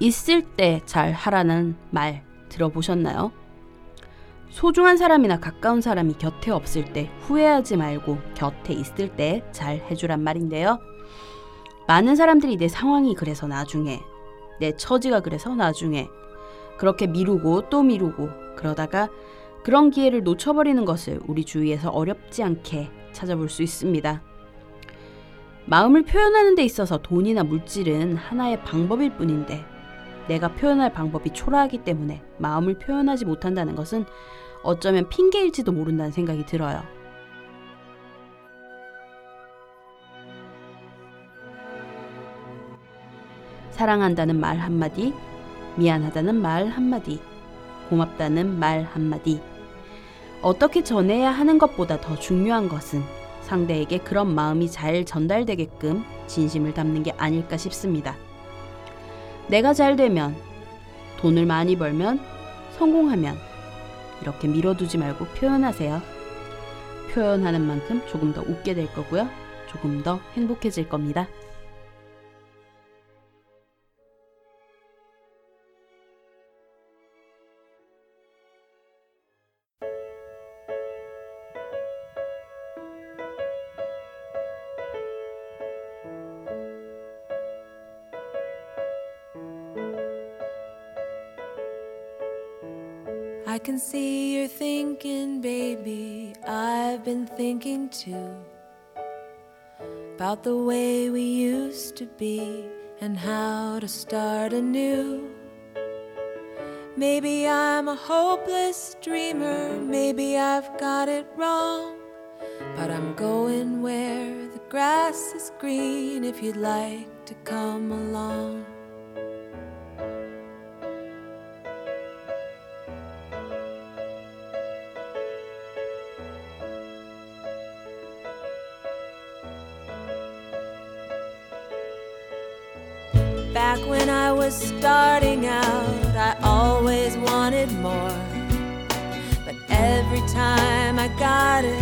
있을 때 잘 하라는 말 들어보셨나요? 소중한 사람이나 가까운 사람이 곁에 없을 때 후회하지 말고 곁에 있을 때 잘 해주란 말인데요. 많은 사람들이 내 상황이 그래서 나중에, 내 처지가 그래서 나중에, 그렇게 미루고 또 미루고 그러다가 그런 기회를 놓쳐버리는 것을 우리 주위에서 어렵지 않게 찾아볼 수 있습니다. 마음을 표현하는 데 있어서 돈이나 물질은 하나의 방법일 뿐인데 내가 표현할 방법이 초라하기 때문에 마음을 표현하지 못한다는 것은 어쩌면 핑계일지도 모른다는 생각이 들어요. 사랑한다는 말 한마디, 미안하다는 말 한마디, 고맙다는 말 한마디. 어떻게 전해야 하는 것보다 더 중요한 것은 상대에게 그런 마음이 잘 전달되게끔 진심을 담는 게 아닐까 싶습니다. 내가 잘 되면, 돈을 많이 벌면, 성공하면, 이렇게 밀어두지 말고 표현하세요. 표현하는 만큼 조금 더 웃게 될 거고요. 조금 더 행복해질 겁니다. See you're thinking, baby. I've been thinking too about the way we used to be and how to start anew. Maybe I'm a hopeless dreamer, maybe I've got it wrong. But I'm going where the grass is green if you'd like to come along. I got it,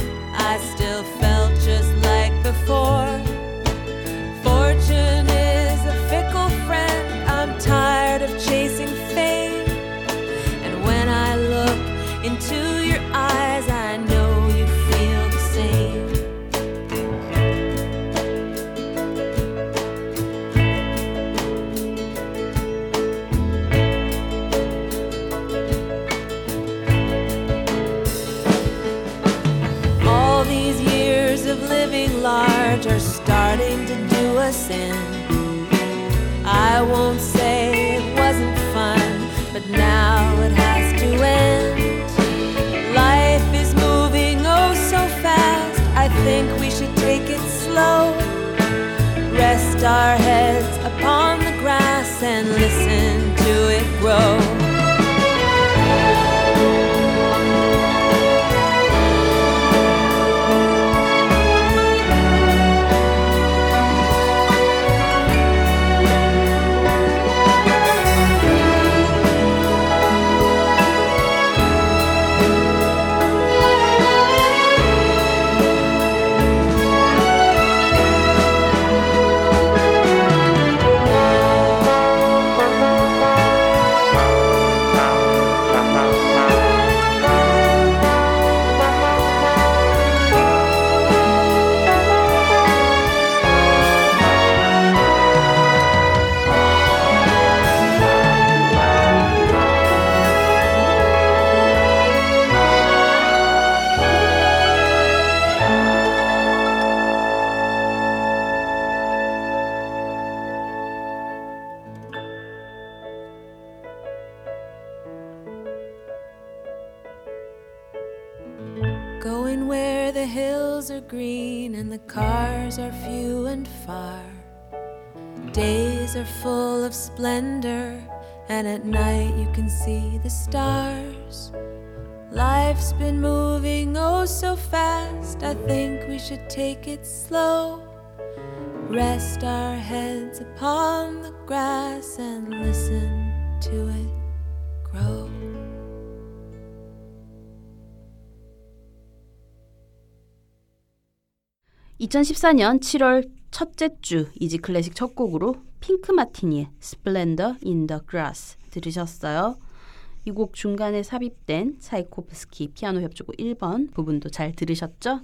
are full of splendor, and at night you can see the stars. Life's been moving oh so fast, I think we should take it slow. Rest our heads upon the grass and listen to it grow. 2014년 7월 첫째 주 이지 클래식 첫 곡으로 핑크 마티니의 Splendor in the Grass 들으셨어요. 이 곡 중간에 삽입된 차이코프스키 피아노 협주곡 1번 부분도 잘 들으셨죠?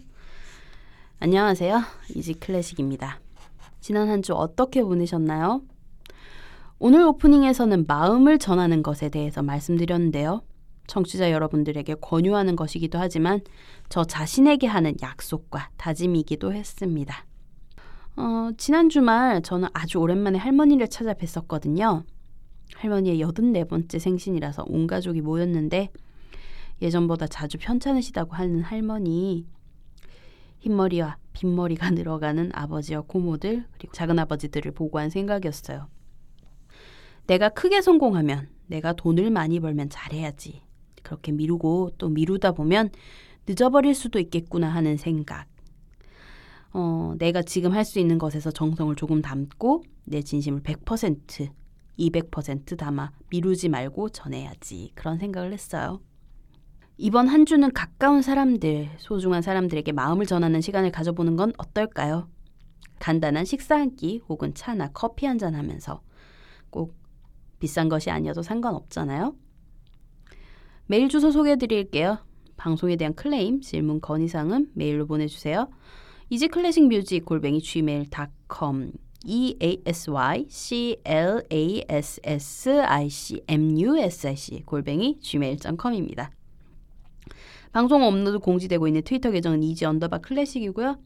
안녕하세요. 이지 클래식입니다. 지난 한 주 어떻게 보내셨나요? 오늘 오프닝에서는 마음을 전하는 것에 대해서 말씀드렸는데요. 청취자 여러분들에게 권유하는 것이기도 하지만 저 자신에게 하는 약속과 다짐이기도 했습니다. 어, 지난 주말 저는 아주 오랜만에 할머니를 찾아뵀었거든요. 할머니의 84번째 생신이라서 온 가족이 모였는데 예전보다 자주 편찮으시다고 하는 할머니 흰머리와 빈머리가 늘어가는 아버지와 고모들 그리고 작은아버지들을 보고 한 생각이었어요. 내가 크게 성공하면 내가 돈을 많이 벌면 잘해야지. 그렇게 미루고 또 미루다 보면 늦어버릴 수도 있겠구나 하는 생각. 어, 내가 지금 할 수 있는 것에서 정성을 조금 담고 내 진심을 100%, 200% 담아 미루지 말고 전해야지. 그런 생각을 했어요. 이번 한 주는 가까운 사람들, 소중한 사람들에게 마음을 전하는 시간을 가져보는 건 어떨까요? 간단한 식사 한 끼 혹은 차나 커피 한 잔 하면서 꼭 비싼 것이 아니어도 상관없잖아요. 메일 주소 소개해 드릴게요. 방송에 대한 클레임, 질문, 건의사항은 메일로 보내주세요. 이지 클래식 뮤직 골뱅이 gmail.com e a s y c l a s s i c m u s i c 골뱅이 gmail.com입니다. 방송 업로드 공지되고 있는 트위터 계정은 이지 언더바 클래식이고요.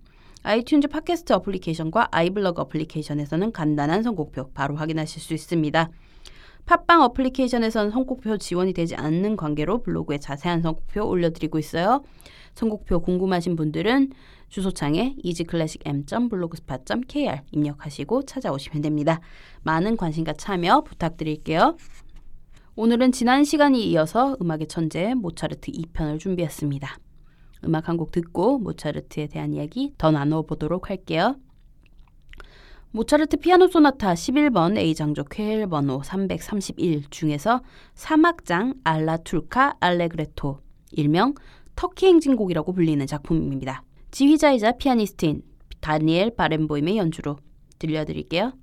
아이튠즈 팟캐스트 어플리케이션과 아이블로그 어플리케이션에서는 간단한 선곡표 바로 확인하실 수 있습니다. 팟빵 어플리케이션에서는 선곡표 지원이 되지 않는 관계로 블로그에 자세한 선곡표 올려드리고 있어요. 선곡표 궁금하신 분들은 주소창에 easyclassicm.blogspot.kr 입력하시고 찾아오시면 됩니다. 많은 관심과 참여 부탁드릴게요. 오늘은 지난 시간이 이어서 음악의 천재 모차르트 2편을 준비했습니다. 음악 한 곡 듣고 모차르트에 대한 이야기 더 나눠보도록 할게요. 모차르트 피아노 소나타 11번 A장조 쾌일 번호 331 중에서 3악장 알라 툴카 알레그레토 일명 터키 행진곡이라고 불리는 작품입니다. 지휘자이자 피아니스트인 다니엘 바렌보임의 연주로 들려드릴게요.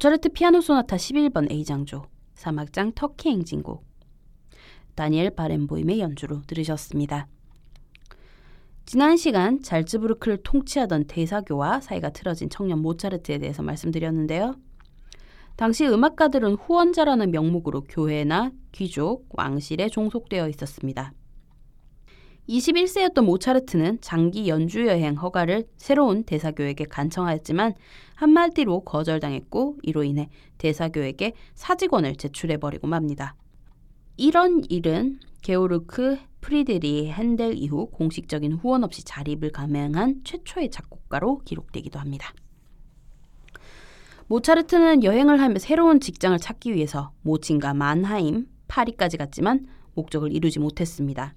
모차르트 피아노 소나타 11번 A장조, 사막장 터키 행진곡, 다니엘 바렌보임의 연주로 들으셨습니다. 지난 시간 잘츠부르크를 통치하던 대사교와 사이가 틀어진 청년 모차르트에 대해서 말씀드렸는데요. 당시 음악가들은 후원자라는 명목으로 교회나 귀족, 왕실에 종속되어 있었습니다. 21세였던 모차르트는 장기 연주 여행 허가를 새로운 대사교에게 간청하였지만 한마디로 거절당했고 이로 인해 대주교에게 사직원을 제출해버리고 맙니다. 이런 일은 게오르크 프리드리히 헨델 이후 공식적인 후원 없이 자립을 감행한 최초의 작곡가로 기록되기도 합니다. 모차르트는 여행을 하며 새로운 직장을 찾기 위해서 모친과 만하임, 파리까지 갔지만 목적을 이루지 못했습니다.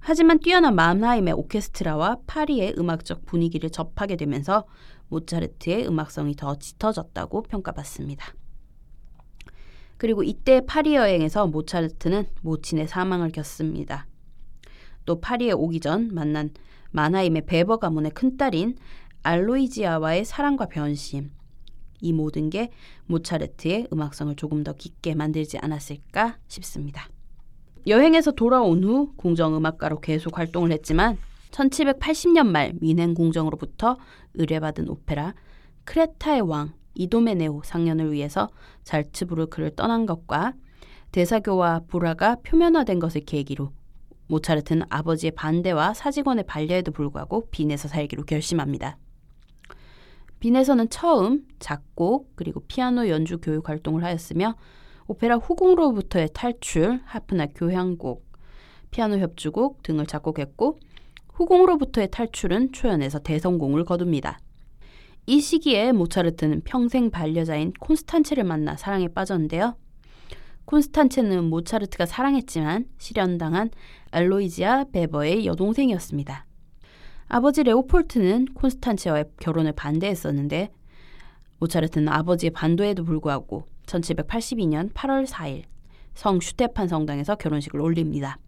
하지만 뛰어난 만하임의 오케스트라와 파리의 음악적 분위기를 접하게 되면서 모차르트의 음악성이 더 짙어졌다고 평가받습니다. 그리고 이때 파리 여행에서 모차르트는 모친의 사망을 겪습니다. 또 파리에 오기 전 만난 마나임의 베버 가문의 큰딸인 알로이지아와의 사랑과 변심 이 모든 게 모차르트의 음악성을 조금 더 깊게 만들지 않았을까 싶습니다. 여행에서 돌아온 후 궁정음악가로 계속 활동을 했지만 1780년 말 미넨 궁정으로부터 의뢰받은 오페라 크레타의 왕 이도메네오 상년을 위해서 잘츠부르크를 떠난 것과 대사교와 불화가 표면화된 것을 계기로 모차르트는 아버지의 반대와 사직원의 반려에도 불구하고 빈에서 살기로 결심합니다. 빈에서는 처음 작곡 그리고 피아노 연주 교육 활동을 하였으며 오페라 후궁으로부터의 탈출, 하프나 교향곡, 피아노 협주곡 등을 작곡했고 후궁으로부터의 탈출은 초연에서 대성공을 거둡니다. 이 시기에 모차르트는 평생 반려자인 콘스탄체를 만나 사랑에 빠졌는데요. 콘스탄체는 모차르트가 사랑했지만 실현당한 알로이지아 베버의 여동생이었습니다. 아버지 레오폴트는 콘스탄체와의 결혼을 반대했었는데 모차르트는 아버지의 반도에도 불구하고 1782년 8월 4일 성 슈테판 성당에서 결혼식을 올립니다.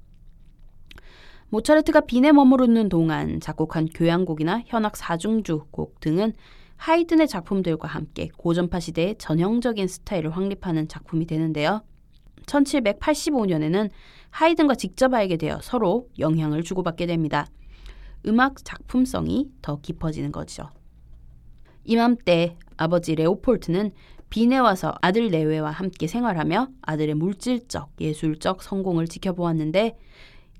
모차르트가 빈에 머무르는 동안 작곡한 교향곡이나 현악 사중주 곡 등은 하이든의 작품들과 함께 고전파 시대의 전형적인 스타일을 확립하는 작품이 되는데요. 1785년에는 하이든과 직접 알게 되어 서로 영향을 주고받게 됩니다. 음악 작품성이 더 깊어지는 거죠. 이맘때 아버지 레오폴트는 빈에 와서 아들 내외와 함께 생활하며 아들의 물질적, 예술적 성공을 지켜보았는데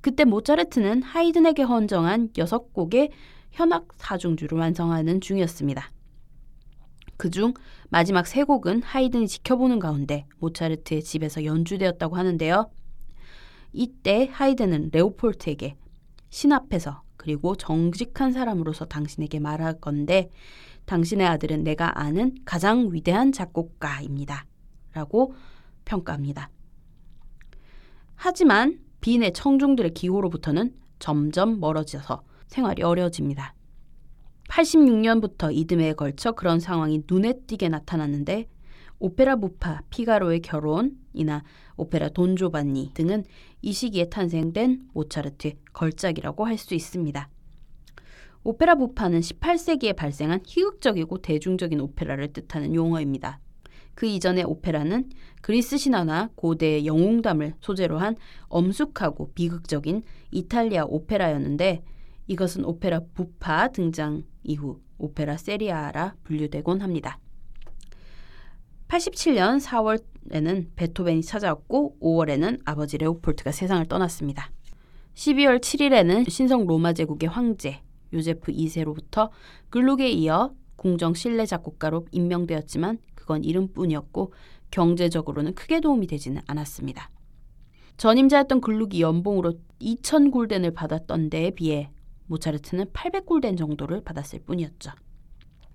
그때 모차르트는 하이든에게 헌정한 6곡의 현악 사중주를 완성하는 중이었습니다. 그중 마지막 세 곡은 하이든이 지켜보는 가운데 모차르트의 집에서 연주되었다고 하는데요. 이때 하이든은 레오폴트에게 신 앞에서 그리고 정직한 사람으로서 당신에게 말할 건데 당신의 아들은 내가 아는 가장 위대한 작곡가입니다. 라고 평가합니다. 하지만 빈의 청중들의 기호로부터는 점점 멀어져서 생활이 어려워집니다. 86년부터 이듬해에 걸쳐 그런 상황이 눈에 띄게 나타났는데 오페라 부파 피가로의 결혼이나 오페라 돈조반니 등은 이 시기에 탄생된 모차르트의 걸작이라고 할 수 있습니다. 오페라 부파는 18세기에 발생한 희극적이고 대중적인 오페라를 뜻하는 용어입니다. 그 이전의 오페라는 그리스 신화나 고대의 영웅담을 소재로 한 엄숙하고 비극적인 이탈리아 오페라였는데 이것은 오페라 부파 등장 이후 오페라 세리아라 분류되곤 합니다. 87년 4월에는 베토벤이 찾아왔고 5월에는 아버지 레오폴트가 세상을 떠났습니다. 12월 7일에는 신성 로마 제국의 황제 요제프 2세로부터 글룩에 이어 궁정 실내 작곡가로 임명되었지만 그건 이름뿐이었고 경제적으로는 크게 도움이 되지는 않았습니다. 전임자였던 글룩이 연봉으로 2천 굴덴을 받았던 데에 비해 모차르트는 800굴덴 정도를 받았을 뿐이었죠.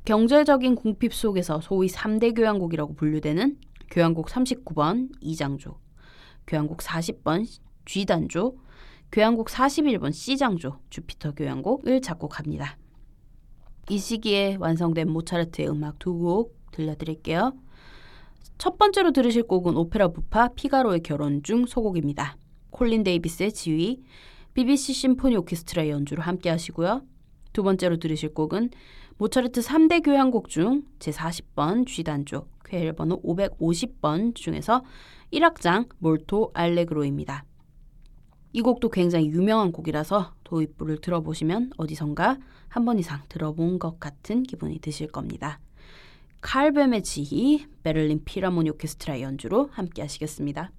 경제적인 궁핍 속에서 소위 3대 교향곡이라고 분류되는 교향곡 39번 이장조, 교향곡 40번 G단조, 교향곡 41번 C장조 주피터 교향곡을 작곡합니다. 이 시기에 완성된 모차르트의 음악 두 곡 들려드릴게요. 첫 번째로 들으실 곡은 오페라 부파 피가로의 결혼 중 소곡입니다. 콜린 데이비스의 지휘, BBC 심포니 오케스트라의 연주로 함께 하시고요. 두 번째로 들으실 곡은 모차르트 3대 교향곡 중 제40번 G단조 쾌일 번호 550번 중에서 1악장 몰토 알레그로입니다. 이 곡도 굉장히 유명한 곡이라서 도입부를 들어보시면 어디선가 한 번 이상 들어본 것 같은 기분이 드실 겁니다. 칼뱀의 지휘, 베를린 피라모니 오케스트라의 연주로 함께 하시겠습니다.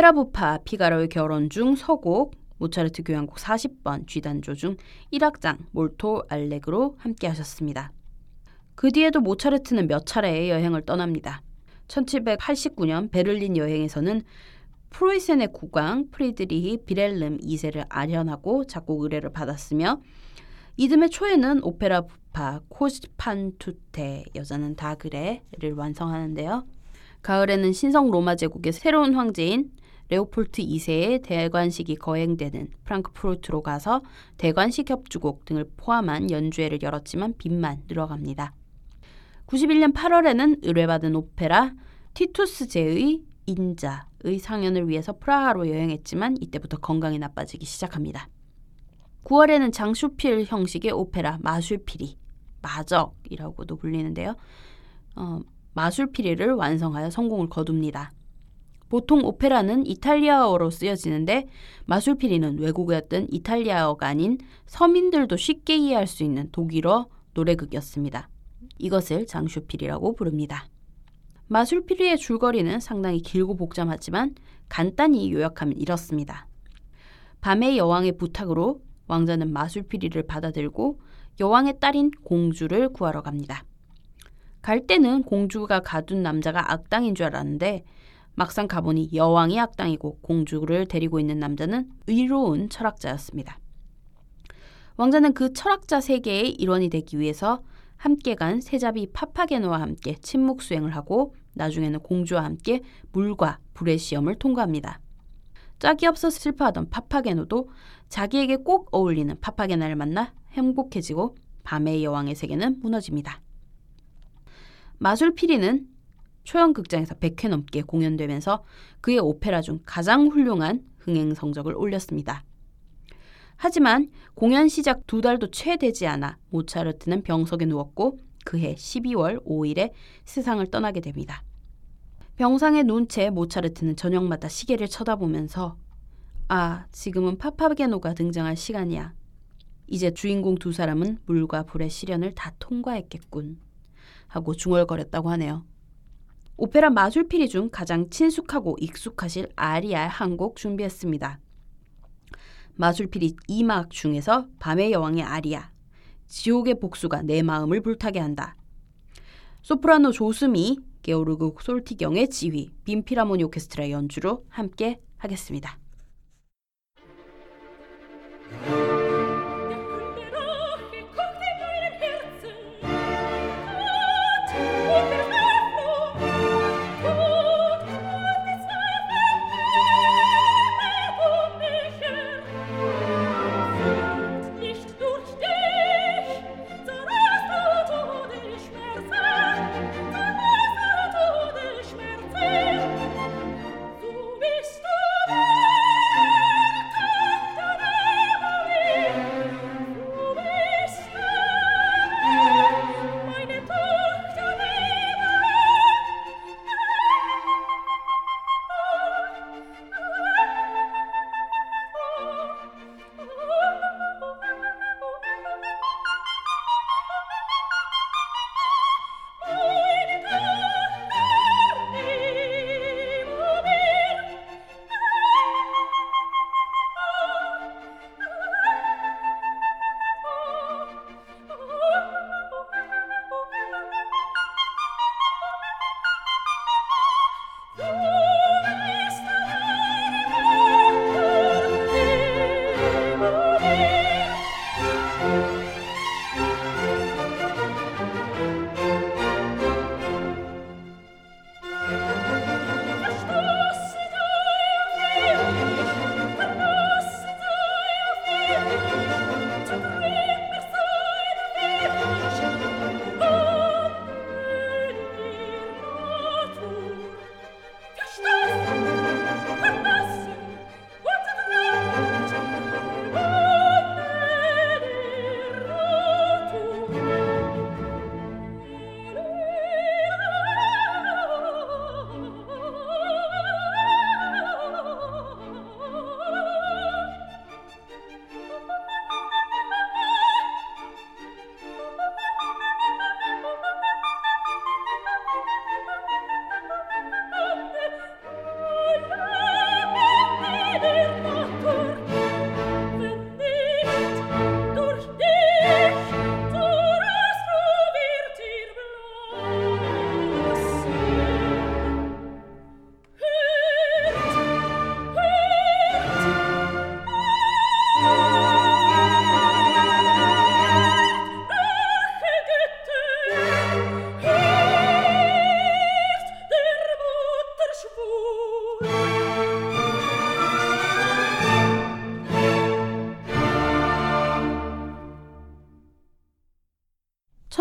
페라 부파 피가로의 결혼 중 서곡 모차르트 교향곡 40번 G단조 중 1악장 몰토 알레그로 함께 하셨습니다. 그 뒤에도 모차르트는 몇 차례의 여행을 떠납니다. 1789년 베를린 여행에서는 프로이센의 국왕 프리드리히 비렐름 2세를 아련하고 작곡 의뢰를 받았으며 이듬해 초에는 오페라 부파 코스판투테 여자는 다 그래를 완성하는데요. 가을에는 신성 로마 제국의 새로운 황제인 레오폴트 2세의 대관식이 거행되는 프랑크푸르트로 가서 대관식 협주곡 등을 포함한 연주회를 열었지만 빚만 늘어갑니다. 91년 8월에는 의뢰받은 오페라 티투스 제의 인자의 상연을 위해서 프라하로 여행했지만 이때부터 건강이 나빠지기 시작합니다. 9월에는 징슈필 형식의 오페라 마술피리, 마적이라고도 불리는데요. 어, 마술피리를 완성하여 성공을 거둡니다. 보통 오페라는 이탈리아어로 쓰여지는데 마술피리는 외국어였던 이탈리아어가 아닌 서민들도 쉽게 이해할 수 있는 독일어 노래극이었습니다. 이것을 장슈필이라고 부릅니다. 마술피리의 줄거리는 상당히 길고 복잡하지만 간단히 요약하면 이렇습니다. 밤의 여왕의 부탁으로 왕자는 마술피리를 받아들고 여왕의 딸인 공주를 구하러 갑니다. 갈 때는 공주가 가둔 남자가 악당인 줄 알았는데 막상 가보니 여왕이 악당이고 공주를 데리고 있는 남자는 의로운 철학자였습니다. 왕자는 그 철학자 세계의 일원이 되기 위해서 함께 간 세자비 파파게노와 함께 침묵 수행을 하고 나중에는 공주와 함께 물과 불의 시험을 통과합니다. 짝이 없어 슬퍼하던 파파게노도 자기에게 꼭 어울리는 파파게나를 만나 행복해지고 밤의 여왕의 세계는 무너집니다. 마술 피리는 초연극장에서 100회 넘게 공연되면서 그의 오페라 중 가장 훌륭한 흥행 성적을 올렸습니다. 하지만 공연 시작 두 달도 채 되지 않아 모차르트는 병석에 누웠고 그해 12월 5일에 세상을 떠나게 됩니다. 병상에 누운 채 모차르트는 저녁마다 시계를 쳐다보면서 아, 지금은 파파게노가 등장할 시간이야. 이제 주인공 두 사람은 물과 불의 시련을 다 통과했겠군. 하고 중얼거렸다고 하네요. 오페라 마술피리 중 가장 친숙하고 익숙하실 아리아 한곡 준비했습니다. 마술피리 2막 중에서 밤의 여왕의 아리아, 지옥의 복수가 내 마음을 불타게 한다. 소프라노 조스미, 게오르그 솔티경의 지휘, 빈피라모니 오케스트라 연주로 함께 하겠습니다.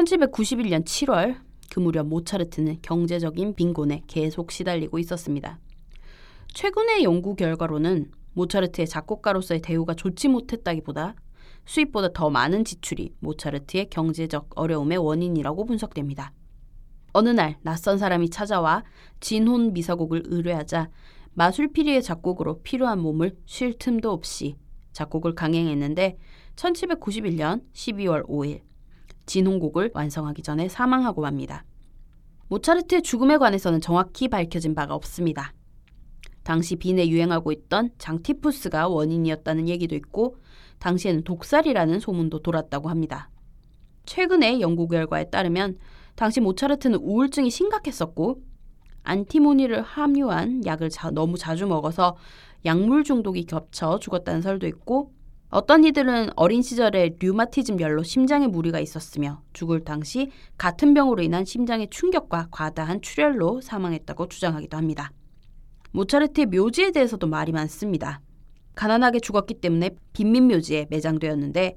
1791년 7월 그 무렵 모차르트는 경제적인 빈곤에 계속 시달리고 있었습니다. 최근의 연구 결과로는 모차르트의 작곡가로서의 대우가 좋지 못했다기보다 수입보다 더 많은 지출이 모차르트의 경제적 어려움의 원인이라고 분석됩니다. 어느 날 낯선 사람이 찾아와 진혼 미사곡을 의뢰하자 마술피리의 작곡으로 필요한 몸을 쉴 틈도 없이 작곡을 강행했는데 1791년 12월 5일 진혼곡을 완성하기 전에 사망하고 맙니다. 모차르트의 죽음에 관해서는 정확히 밝혀진 바가 없습니다. 당시 빈에 유행하고 있던 장티푸스가 원인이었다는 얘기도 있고 당시에는 독살이라는 소문도 돌았다고 합니다. 최근의 연구 결과에 따르면 당시 모차르트는 우울증이 심각했었고 안티모니를 함유한 약을 자, 너무 자주 먹어서 약물 중독이 겹쳐 죽었다는 설도 있고 어떤 이들은 어린 시절에 류마티즘열로 심장에 무리가 있었으며 죽을 당시 같은 병으로 인한 심장의 충격과 과다한 출혈로 사망했다고 주장하기도 합니다. 모차르트의 묘지에 대해서도 말이 많습니다. 가난하게 죽었기 때문에 빈민 묘지에 매장되었는데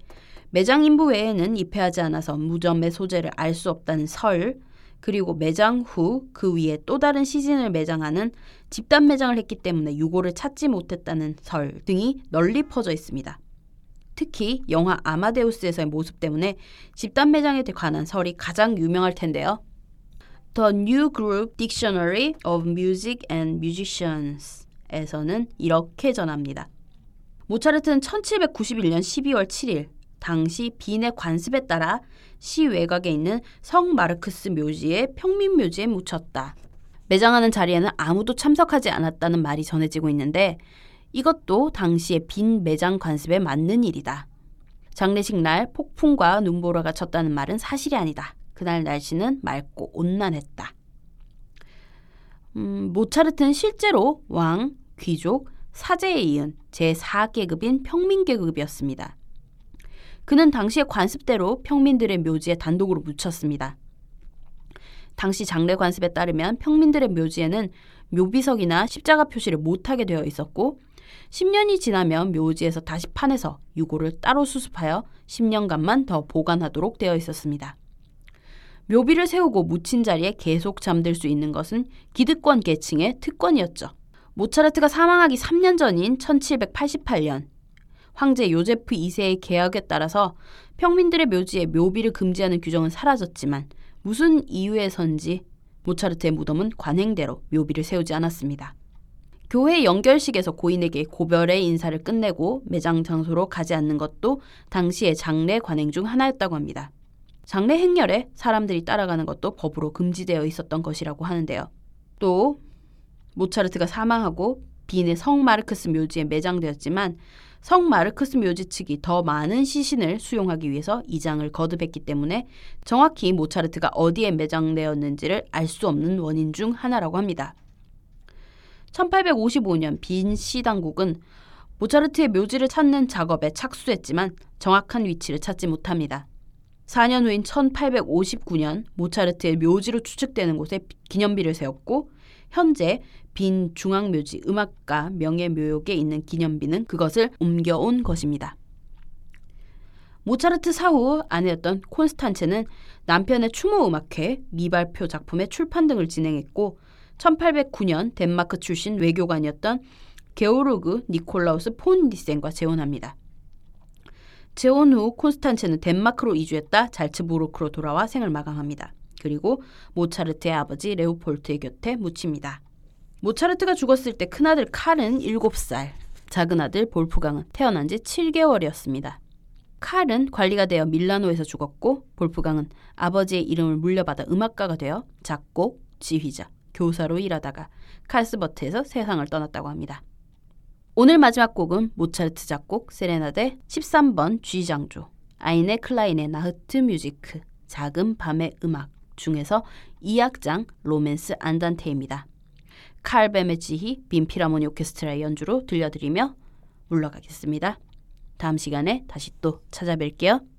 매장 인부 외에는 입회하지 않아서 무덤의 소재를 알 수 없다는 설, 그리고 매장 후 그 위에 또 다른 시신을 매장하는 집단 매장을 했기 때문에 유골을 찾지 못했다는 설 등이 널리 퍼져 있습니다. 특히 영화 아마데우스에서의 모습 때문에 집단 매장에 관한 설이 가장 유명할 텐데요. The New Group Dictionary of Music and Musicians 에서는 이렇게 전합니다. 모차르트는 1791년 12월 7일 당시 빈의 관습에 따라 시 외곽에 있는 성 마르크스 묘지에 평민 묘지에 묻혔다. 매장하는 자리에는 아무도 참석하지 않았다는 말이 전해지고 있는데 이것도 당시의 빈 매장 관습에 맞는 일이다. 장례식 날 폭풍과 눈보라가 쳤다는 말은 사실이 아니다. 그날 날씨는 맑고 온난했다. 음, 모차르트는 실제로 왕, 귀족, 사제에 이은 제4계급인 평민계급이었습니다. 그는 당시의 관습대로 평민들의 묘지에 단독으로 묻혔습니다. 당시 장례 관습에 따르면 평민들의 묘지에는 묘비석이나 십자가 표시를 못하게 되어 있었고 10년이 지나면 묘지에서 다시 파내서 유골을 따로 수습하여 10년간만 더 보관하도록 되어 있었습니다. 묘비를 세우고 묻힌 자리에 계속 잠들 수 있는 것은 기득권 계층의 특권이었죠. 모차르트가 사망하기 3년 전인 1788년 황제 요제프 2세의 계약에 따라서 평민들의 묘지에 묘비를 금지하는 규정은 사라졌지만 무슨 이유에선지 모차르트의 무덤은 관행대로 묘비를 세우지 않았습니다. 교회 연결식에서 고인에게 고별의 인사를 끝내고 매장 장소로 가지 않는 것도 당시의 장례 관행 중 하나였다고 합니다. 장례 행렬에 사람들이 따라가는 것도 법으로 금지되어 있었던 것이라고 하는데요. 또 모차르트가 사망하고 빈의 성 마르크스 묘지에 매장되었지만 성 마르크스 묘지 측이 더 많은 시신을 수용하기 위해서 이장을 거듭했기 때문에 정확히 모차르트가 어디에 매장되었는지를 알 수 없는 원인 중 하나라고 합니다. 1855년 빈 시 당국은 모차르트의 묘지를 찾는 작업에 착수했지만 정확한 위치를 찾지 못합니다. 4년 후인 1859년 모차르트의 묘지로 추측되는 곳에 기념비를 세웠고 현재 빈 중앙묘지 음악가 명예묘역에 있는 기념비는 그것을 옮겨온 것입니다. 모차르트 사후 아내였던 콘스탄체는 남편의 추모 음악회, 미발표 작품의 출판 등을 진행했고 1809년 덴마크 출신 외교관이었던 게오르그 니콜라우스 폰 니센과 재혼합니다. 재혼 후 콘스탄체는 덴마크로 이주했다 잘츠부르크로 돌아와 생을 마감합니다. 그리고 모차르트의 아버지 레오폴트의 곁에 묻힙니다. 모차르트가 죽었을 때 큰아들 칼은 7살, 작은아들 볼프강은 태어난 지 7개월이었습니다. 칼은 관리가 되어 밀라노에서 죽었고 볼프강은 아버지의 이름을 물려받아 음악가가 되어 작곡, 지휘자, 교사로 일하다가 칼스버트에서 세상을 떠났다고 합니다. 오늘 마지막 곡은 모차르트 작곡 세레나데 13번 G장조 Eine kleine Nachtmusik 작은 밤의 음악 중에서 2악장 로맨스 안단테입니다. 칼 뵘의 지휘 빈 필하모니 오케스트라의 연주로 들려드리며 물러가겠습니다. 다음 시간에 다시 또 찾아뵐게요.